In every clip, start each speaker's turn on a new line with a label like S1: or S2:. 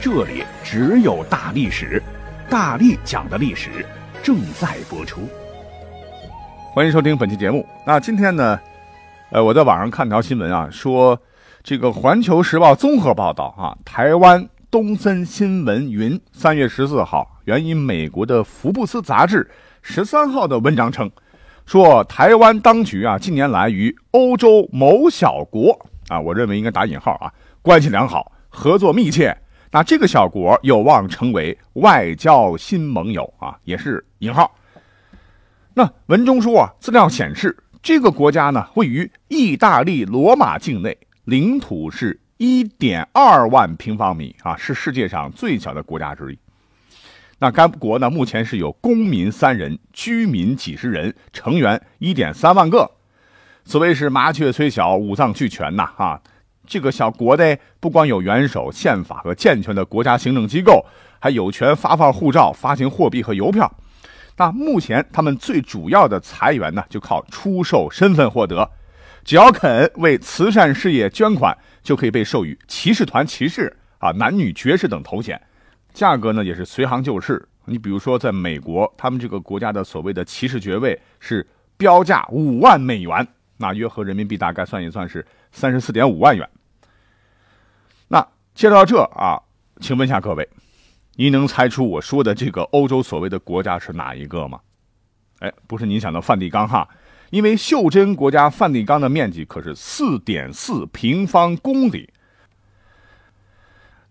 S1: 这里只有大历史，大力讲的历史正在播出。
S2: 欢迎收听本期节目。那今天呢，呃，我在网上看条新闻啊，说这个《环球时报》综合报道啊，台湾东森新闻云三月十四号援引美国的《福布斯》杂志十三号的文章称，说台湾当局啊近年来与欧洲某小国啊，我认为应该打引号啊，关系良好，合作密切。那这个小国有望成为外交新盟友啊，也是引号。那文中说啊，资料显示，这个国家呢位于意大利罗马境内，领土是一点二万平方米啊，是世界上最小的国家之一。那该国呢目前是有公民三人，居民几十人，成员一点三万个。所谓是麻雀虽小，五脏俱全呐啊。这个小国的不光有元首、宪法和健全的国家行政机构，还有权发放护照、发行货币和邮票。那目前他们最主要的财源呢，就靠出售身份获得。只要肯为慈善事业捐款，就可以被授予骑士团骑士啊、男女爵士等头衔。价格呢也是随行就市。你比如说，在美国，他们这个国家的所谓的骑士爵位是标价五万美元，那约合人民币大概算一算是三十四点五万元。介绍到这啊，请问一下各位，您能猜出我说的这个欧洲所谓的国家是哪一个吗？哎，不是您想的梵蒂冈哈，因为袖珍国家梵蒂冈的面积可是四点四平方公里。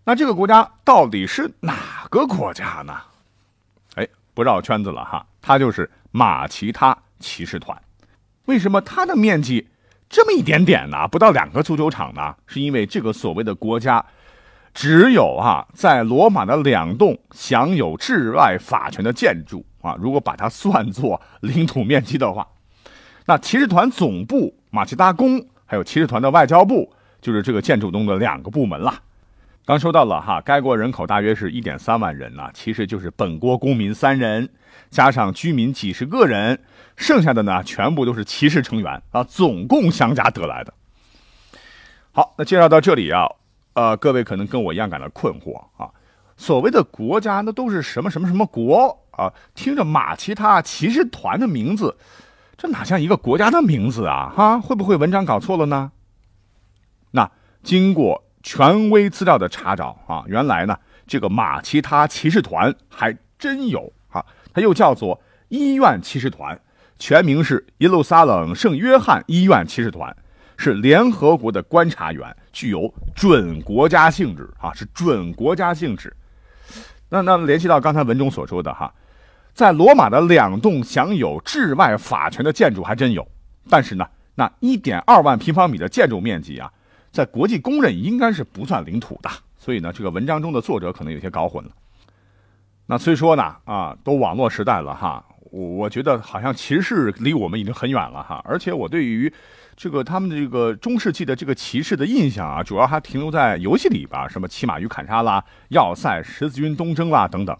S2: 那这个国家到底是哪个国家呢？哎，不绕圈子了哈，它就是马其他骑士团。为什么它的面积这么一点点呢？不到两个足球场呢？是因为这个所谓的国家。只有啊，在罗马的两栋享有治外法权的建筑啊，如果把它算作领土面积的话，那骑士团总部马其大宫，还有骑士团的外交部，就是这个建筑中的两个部门了。刚说到了哈，该国人口大约是一点三万人呢，其实就是本国公民三人，加上居民几十个人，剩下的呢全部都是骑士成员啊，总共相加得来的。好，那介绍到这里啊。呃，各位可能跟我一样感到困惑啊。所谓的国家，那都是什么什么什么国啊？听着马其他骑士团的名字，这哪像一个国家的名字啊？哈，会不会文章搞错了呢？那经过权威资料的查找啊，原来呢，这个马其他骑士团还真有啊，它又叫做医院骑士团，全名是耶路撒冷圣约翰医院骑士团。是联合国的观察员，具有准国家性质啊，是准国家性质。那那联系到刚才文中所说的哈，在罗马的两栋享有治外法权的建筑还真有，但是呢，那一点二万平方米的建筑面积啊，在国际公认应该是不算领土的，所以呢，这个文章中的作者可能有些搞混了。那虽说呢，啊，都网络时代了哈，我我觉得好像骑士离我们已经很远了哈，而且我对于。这个他们的这个中世纪的这个骑士的印象啊，主要还停留在游戏里边，什么骑马与砍杀啦、要塞、十字军东征啦等等，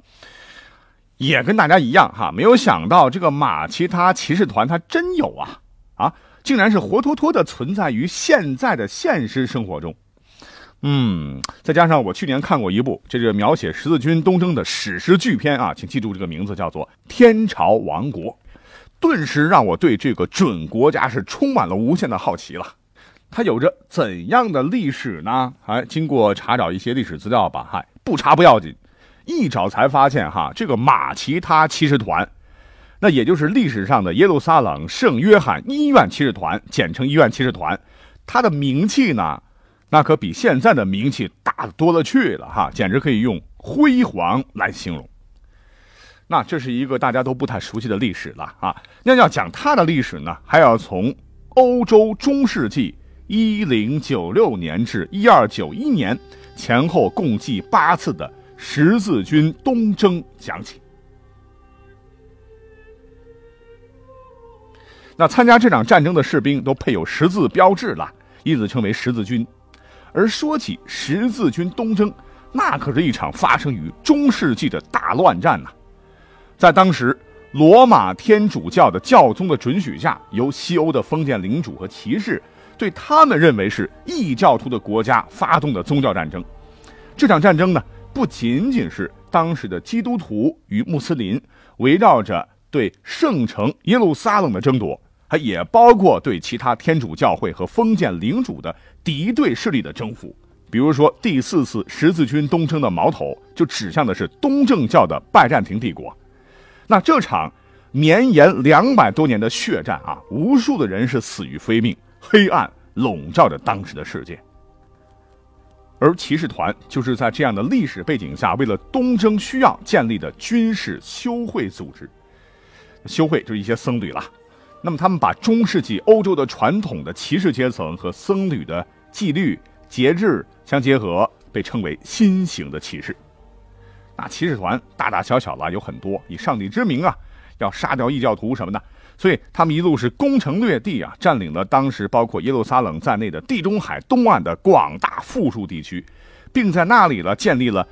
S2: 也跟大家一样哈，没有想到这个马其他骑士团它真有啊啊，竟然是活脱脱的存在于现在的现实生活中。嗯，再加上我去年看过一部这个描写十字军东征的史诗巨片啊，请记住这个名字叫做《天朝王国》。顿时让我对这个准国家是充满了无限的好奇了。它有着怎样的历史呢？哎，经过查找一些历史资料吧，嗨，不查不要紧，一找才发现哈，这个马其他骑士团，那也就是历史上的耶路撒冷圣约翰医院骑士团，简称医院骑士团，它的名气呢，那可比现在的名气大多了去了哈，简直可以用辉煌来形容。那这是一个大家都不太熟悉的历史了啊！那要讲它的历史呢，还要从欧洲中世纪一零九六年至一二九一年前后共计八次的十字军东征讲起。那参加这场战争的士兵都配有十字标志了，因此称为十字军。而说起十字军东征，那可是一场发生于中世纪的大乱战呐！在当时，罗马天主教的教宗的准许下，由西欧的封建领主和骑士对他们认为是异教徒的国家发动的宗教战争。这场战争呢，不仅仅是当时的基督徒与穆斯林围绕着对圣城耶路撒冷的争夺。还也包括对其他天主教会和封建领主的敌对势力的征服，比如说第四次十字军东征的矛头就指向的是东正教的拜占庭帝国。那这场绵延两百多年的血战啊，无数的人是死于非命，黑暗笼罩着当时的世界。而骑士团就是在这样的历史背景下，为了东征需要建立的军事修会组织。修会就是一些僧侣了。那么，他们把中世纪欧洲的传统的骑士阶层和僧侣的纪律节制相结合，被称为新型的骑士。那骑士团大大小小的有很多，以上帝之名啊，要杀掉异教徒什么的，所以他们一路是攻城略地啊，占领了当时包括耶路撒冷在内的地中海东岸的广大富庶地区，并在那里呢建立了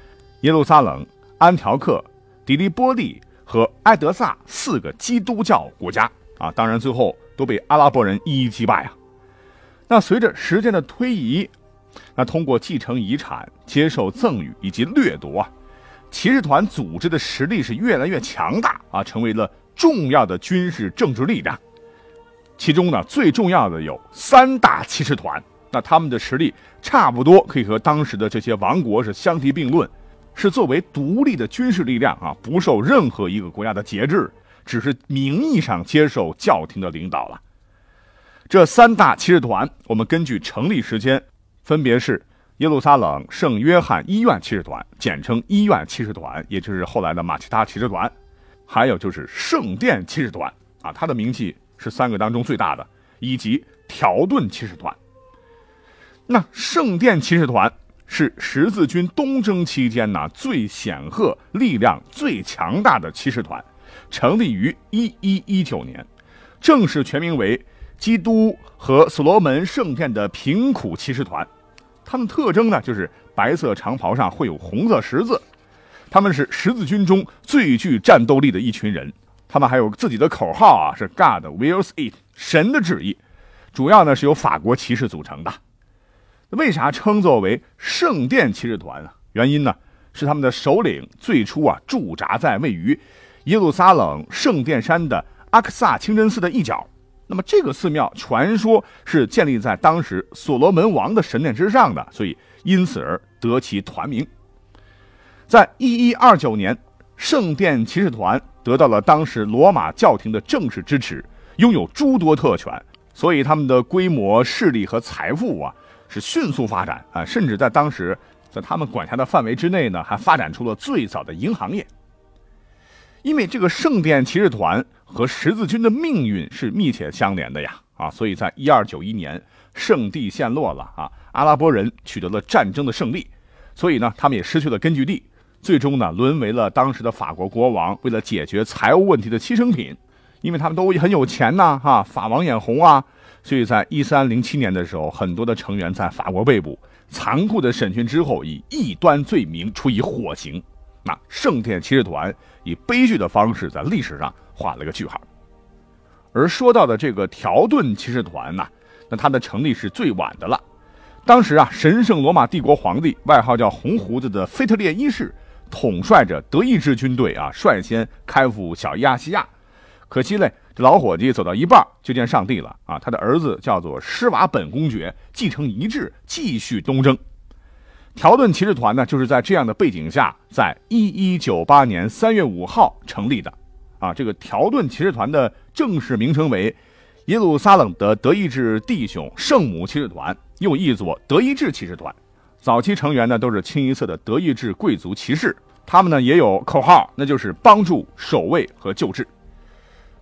S2: 耶路撒冷、安条克、迪利波利和埃德萨四个基督教国家。啊，当然最后都被阿拉伯人一一击败啊。那随着时间的推移，那通过继承遗产、接受赠与以及掠夺啊，骑士团组织的实力是越来越强大啊，成为了重要的军事政治力量。其中呢，最重要的有三大骑士团，那他们的实力差不多可以和当时的这些王国是相提并论，是作为独立的军事力量啊，不受任何一个国家的节制。只是名义上接受教廷的领导了。这三大骑士团，我们根据成立时间，分别是耶路撒冷圣约翰医院骑士团，简称医院骑士团，也就是后来的马其他骑士团；还有就是圣殿骑士团啊，它的名气是三个当中最大的，以及条顿骑士团。那圣殿骑士团是十字军东征期间呢最显赫、力量最强大的骑士团。成立于一一一九年，正式全名为基督和所罗门圣殿的贫苦骑士团。他们特征呢，就是白色长袍上会有红色十字。他们是十字军中最具战斗力的一群人。他们还有自己的口号啊，是 God wills it，神的旨意。主要呢是由法国骑士组成的。为啥称作为圣殿骑士团呢？原因呢是他们的首领最初啊驻扎在位于。耶路撒冷圣殿山的阿克萨清真寺的一角，那么这个寺庙传说是建立在当时所罗门王的神殿之上的，所以因此而得其团名。在一一二九年，圣殿骑士团得到了当时罗马教廷的正式支持，拥有诸多特权，所以他们的规模、势力和财富啊是迅速发展啊，甚至在当时在他们管辖的范围之内呢，还发展出了最早的银行业。因为这个圣殿骑士团和十字军的命运是密切相连的呀，啊，所以在一二九一年，圣地陷落了啊，阿拉伯人取得了战争的胜利，所以呢，他们也失去了根据地，最终呢，沦为了当时的法国国王为了解决财务问题的牺牲品，因为他们都很有钱呐，哈，法王眼红啊，所以在一三零七年的时候，很多的成员在法国被捕，残酷的审讯之后，以异端罪名处以火刑。那圣殿骑士团以悲剧的方式在历史上画了个句号。而说到的这个条顿骑士团呢，那它的成立是最晚的了。当时啊，神圣罗马帝国皇帝，外号叫红胡子的腓特烈一世，统帅着德意志军队啊，率先开赴小亚细亚。可惜嘞，这老伙计走到一半就见上帝了啊！他的儿子叫做施瓦本公爵，继承遗志，继续东征。条顿骑士团呢，就是在这样的背景下，在一一九八年三月五号成立的。啊，这个条顿骑士团的正式名称为耶路撒冷的德意志弟兄圣母骑士团，又译作德意志骑士团。早期成员呢，都是清一色的德意志贵族骑士。他们呢，也有口号，那就是帮助、守卫和救治。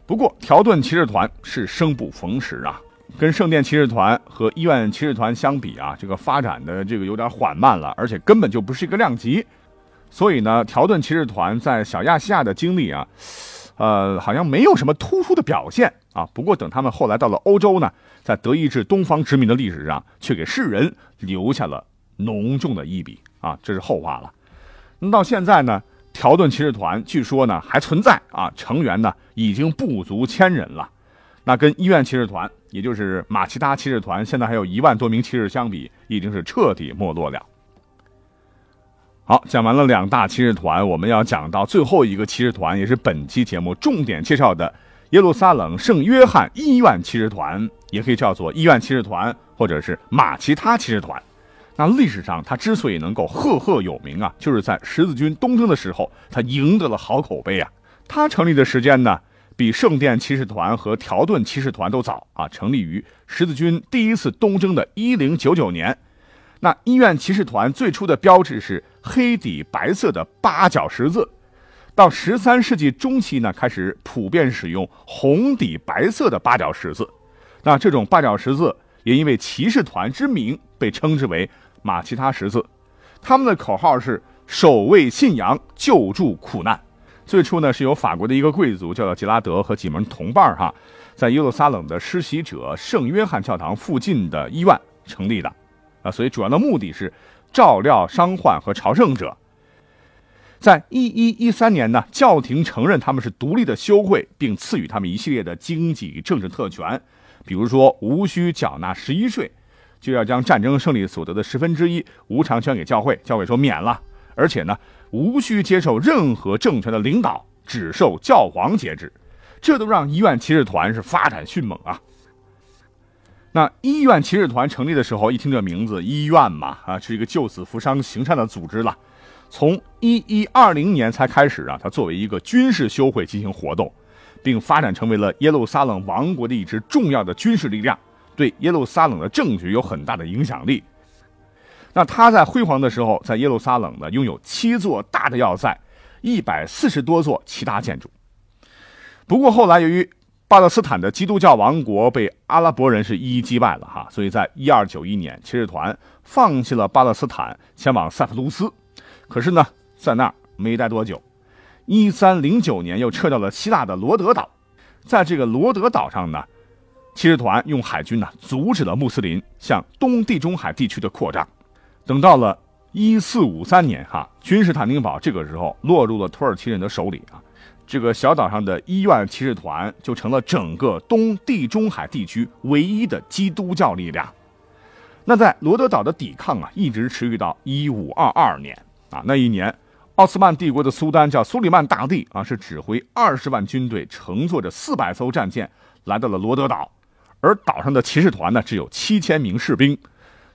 S2: 不过，条顿骑士团是生不逢时啊。跟圣殿骑士团和医院骑士团相比啊，这个发展的这个有点缓慢了，而且根本就不是一个量级。所以呢，条顿骑士团在小亚细亚的经历啊，呃，好像没有什么突出的表现啊。不过等他们后来到了欧洲呢，在德意志东方殖民的历史上，却给世人留下了浓重的一笔啊，这是后话了。那到现在呢，条顿骑士团据说呢还存在啊，成员呢已经不足千人了。那跟医院骑士团，也就是马其他骑士团，现在还有一万多名骑士相比，已经是彻底没落了。好，讲完了两大骑士团，我们要讲到最后一个骑士团，也是本期节目重点介绍的耶路撒冷圣约翰医院骑士团，也可以叫做医院骑士团，或者是马其他骑士团。那历史上，他之所以能够赫赫有名啊，就是在十字军东征的时候，他赢得了好口碑啊。他成立的时间呢？比圣殿骑士团和条顿骑士团都早啊，成立于十字军第一次东征的1099年。那医院骑士团最初的标志是黑底白色的八角十字，到13世纪中期呢，开始普遍使用红底白色的八角十字。那这种八角十字也因为骑士团之名被称之为马其他十字。他们的口号是守卫信仰，救助苦难。最初呢，是由法国的一个贵族叫做吉拉德和几门同伴哈，在耶路撒冷的施洗者圣约翰教堂附近的医院成立的，啊，所以主要的目的是照料伤患和朝圣者。在一一一三年呢，教廷承认他们是独立的修会，并赐予他们一系列的经济政治特权，比如说无需缴纳十一税，就要将战争胜利所得的十分之一无偿捐给教会，教会说免了，而且呢。无需接受任何政权的领导，只受教皇节制，这都让医院骑士团是发展迅猛啊。那医院骑士团成立的时候，一听这名字，医院嘛，啊，是一个救死扶伤、行善的组织了。从一一二零年才开始啊，它作为一个军事修会进行活动，并发展成为了耶路撒冷王国的一支重要的军事力量，对耶路撒冷的政局有很大的影响力。那他在辉煌的时候，在耶路撒冷呢，拥有七座大的要塞，一百四十多座其他建筑。不过后来由于巴勒斯坦的基督教王国被阿拉伯人是一一击败了哈，所以在一二九一年，骑士团放弃了巴勒斯坦，前往塞浦路斯。可是呢，在那儿没待多久，一三零九年又撤掉了希腊的罗德岛。在这个罗德岛上呢，骑士团用海军呢阻止了穆斯林向东地中海地区的扩张。等到了一四五三年，哈，君士坦丁堡这个时候落入了土耳其人的手里啊，这个小岛上的医院骑士团就成了整个东地中海地区唯一的基督教力量。那在罗德岛的抵抗啊，一直持续到一五二二年啊，那一年，奥斯曼帝国的苏丹叫苏里曼大帝啊，是指挥二十万军队，乘坐着四百艘战舰来到了罗德岛，而岛上的骑士团呢，只有七千名士兵。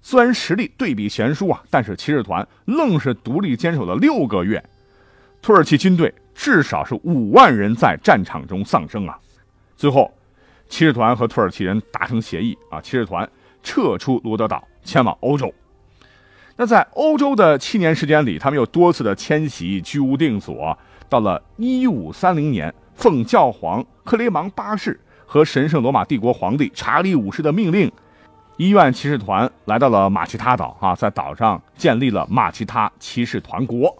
S2: 虽然实力对比悬殊啊，但是骑士团愣是独立坚守了六个月，土耳其军队至少是五万人在战场中丧生啊。最后，骑士团和土耳其人达成协议啊，骑士团撤出罗德岛，前往欧洲。那在欧洲的七年时间里，他们又多次的迁徙，居无定所。到了一五三零年，奉教皇克雷芒八世和神圣罗马帝国皇帝查理五世的命令。医院骑士团来到了马其他岛啊，在岛上建立了马其他骑士团国。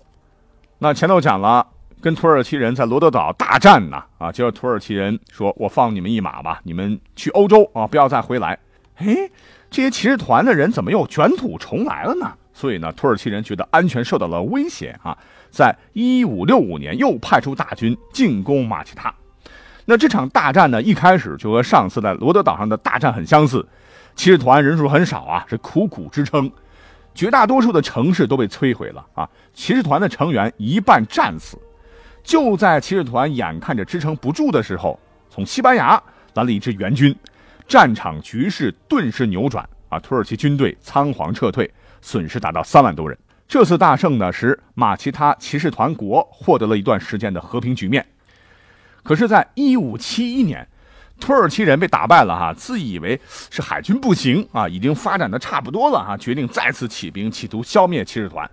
S2: 那前头讲了，跟土耳其人在罗德岛大战呢啊，结果土耳其人说：“我放你们一马吧，你们去欧洲啊，不要再回来。”哎，这些骑士团的人怎么又卷土重来了呢？所以呢，土耳其人觉得安全受到了威胁啊，在一五六五年又派出大军进攻马其他。那这场大战呢，一开始就和上次在罗德岛上的大战很相似。骑士团人数很少啊，是苦苦支撑，绝大多数的城市都被摧毁了啊！骑士团的成员一半战死。就在骑士团眼看着支撑不住的时候，从西班牙来了一支援军，战场局势顿时扭转啊！土耳其军队仓皇撤退，损失达到三万多人。这次大胜呢，使马其他骑士团国获得了一段时间的和平局面。可是，在一五七一年。土耳其人被打败了哈，自以为是海军不行啊，已经发展的差不多了哈，决定再次起兵，企图消灭骑士团。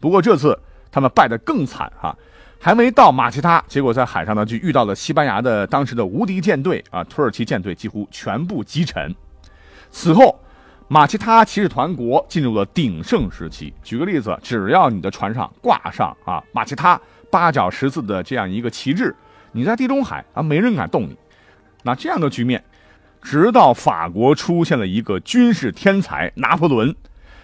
S2: 不过这次他们败得更惨哈，还没到马其他，结果在海上呢就遇到了西班牙的当时的无敌舰队啊，土耳其舰队几乎全部击沉。此后，马其他骑士团国进入了鼎盛时期。举个例子，只要你的船上挂上啊马其他八角十字的这样一个旗帜，你在地中海啊没人敢动你。那这样的局面，直到法国出现了一个军事天才拿破仑，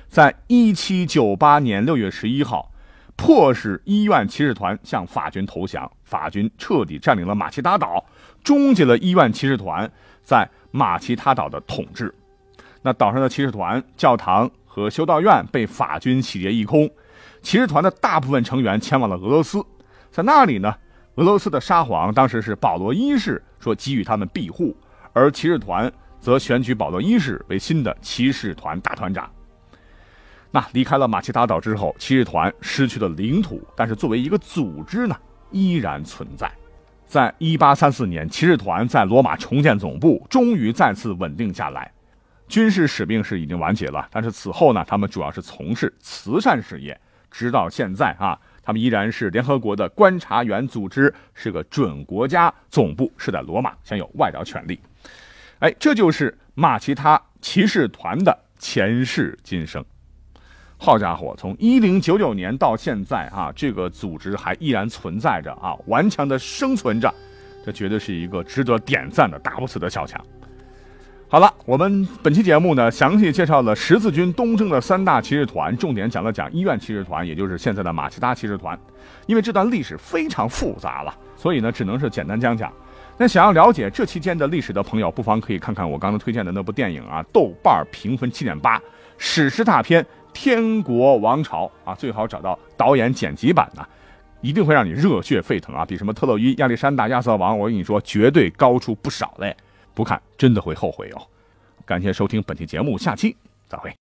S2: 在一七九八年六月十一号，迫使医院骑士团向法军投降，法军彻底占领了马其达岛，终结了医院骑士团在马其他岛的统治。那岛上的骑士团、教堂和修道院被法军洗劫一空，骑士团的大部分成员前往了俄罗斯，在那里呢，俄罗斯的沙皇当时是保罗一世，说给予他们庇护，而骑士团则选举保罗一世为新的骑士团大团长。那离开了马其达岛之后，骑士团失去了领土，但是作为一个组织呢，依然存在。在一八三四年，骑士团在罗马重建总部，终于再次稳定下来。军事使命是已经完结了，但是此后呢，他们主要是从事慈善事业，直到现在啊，他们依然是联合国的观察员组织，是个准国家，总部是在罗马，享有外交权利。哎，这就是马其他骑士团的前世今生。好家伙，从一零九九年到现在啊，这个组织还依然存在着啊，顽强的生存着，这绝对是一个值得点赞的打不死的小强。好了，我们本期节目呢，详细介绍了十字军东征的三大骑士团，重点讲了讲医院骑士团，也就是现在的马其他骑士团。因为这段历史非常复杂了，所以呢，只能是简单讲讲。那想要了解这期间的历史的朋友，不妨可以看看我刚才推荐的那部电影啊，豆瓣评分七点八，史诗大片《天国王朝》啊，最好找到导演剪辑版呢，一定会让你热血沸腾啊，比什么特洛伊、亚历山大、亚瑟王，我跟你说，绝对高出不少嘞。不看真的会后悔哦！感谢收听本期节目，下期再会。